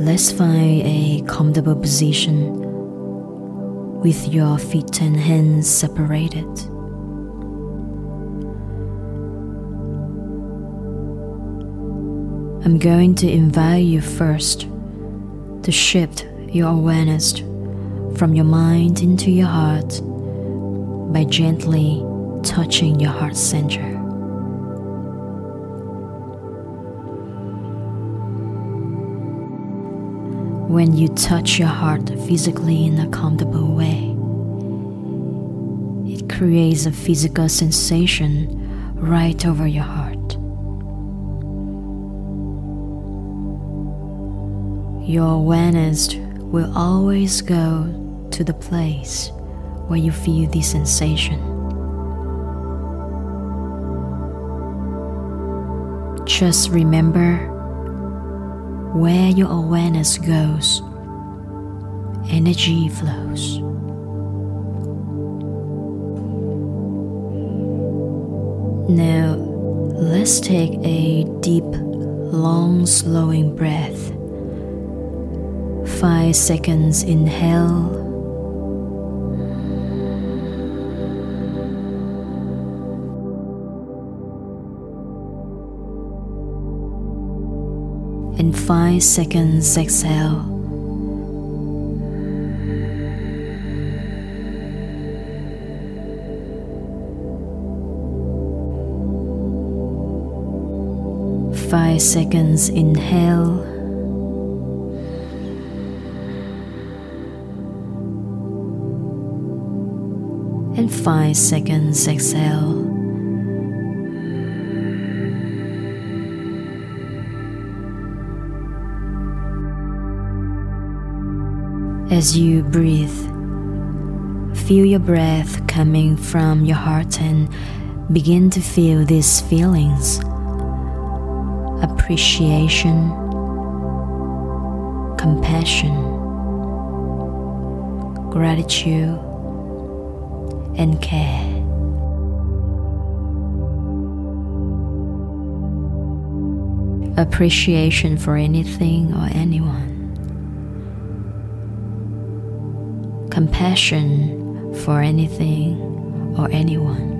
Let's find a comfortable position with your feet and hands separated. I'm going to invite you first to shift your awareness from your mind into your heart by gently touching your heart center. When you touch your heart physically in a comfortable way, it creates a physical sensation right over your heart. Your awareness will always go to the place where you feel the sensation. Just remember where your awareness goes, energy flows. Now, let's take a deep, long, slowing breath. Five seconds inhale. And five seconds exhale. Five seconds inhale. and 5 seconds exhale. As you breathe, feel your breath coming from your heart and begin to feel these feelings. Appreciation, compassion, gratitude. And care. Appreciation for anything or anyone. Compassion for anything or anyone.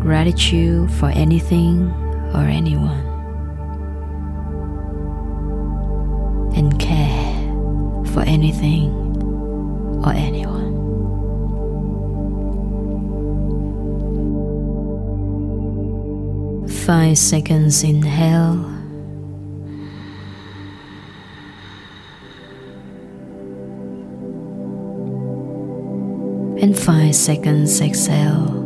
Gratitude for anything or anyone. And care for anything or anyone. Five seconds inhale. And five seconds exhale.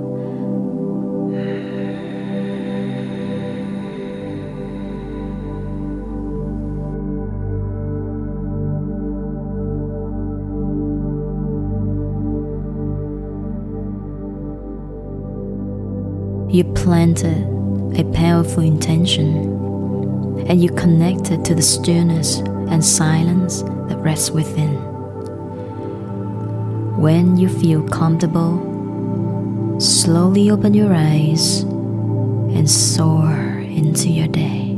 You planted a powerful intention and you connected to the stillness and silence that rests within. When you feel comfortable, slowly open your eyes and soar into your day.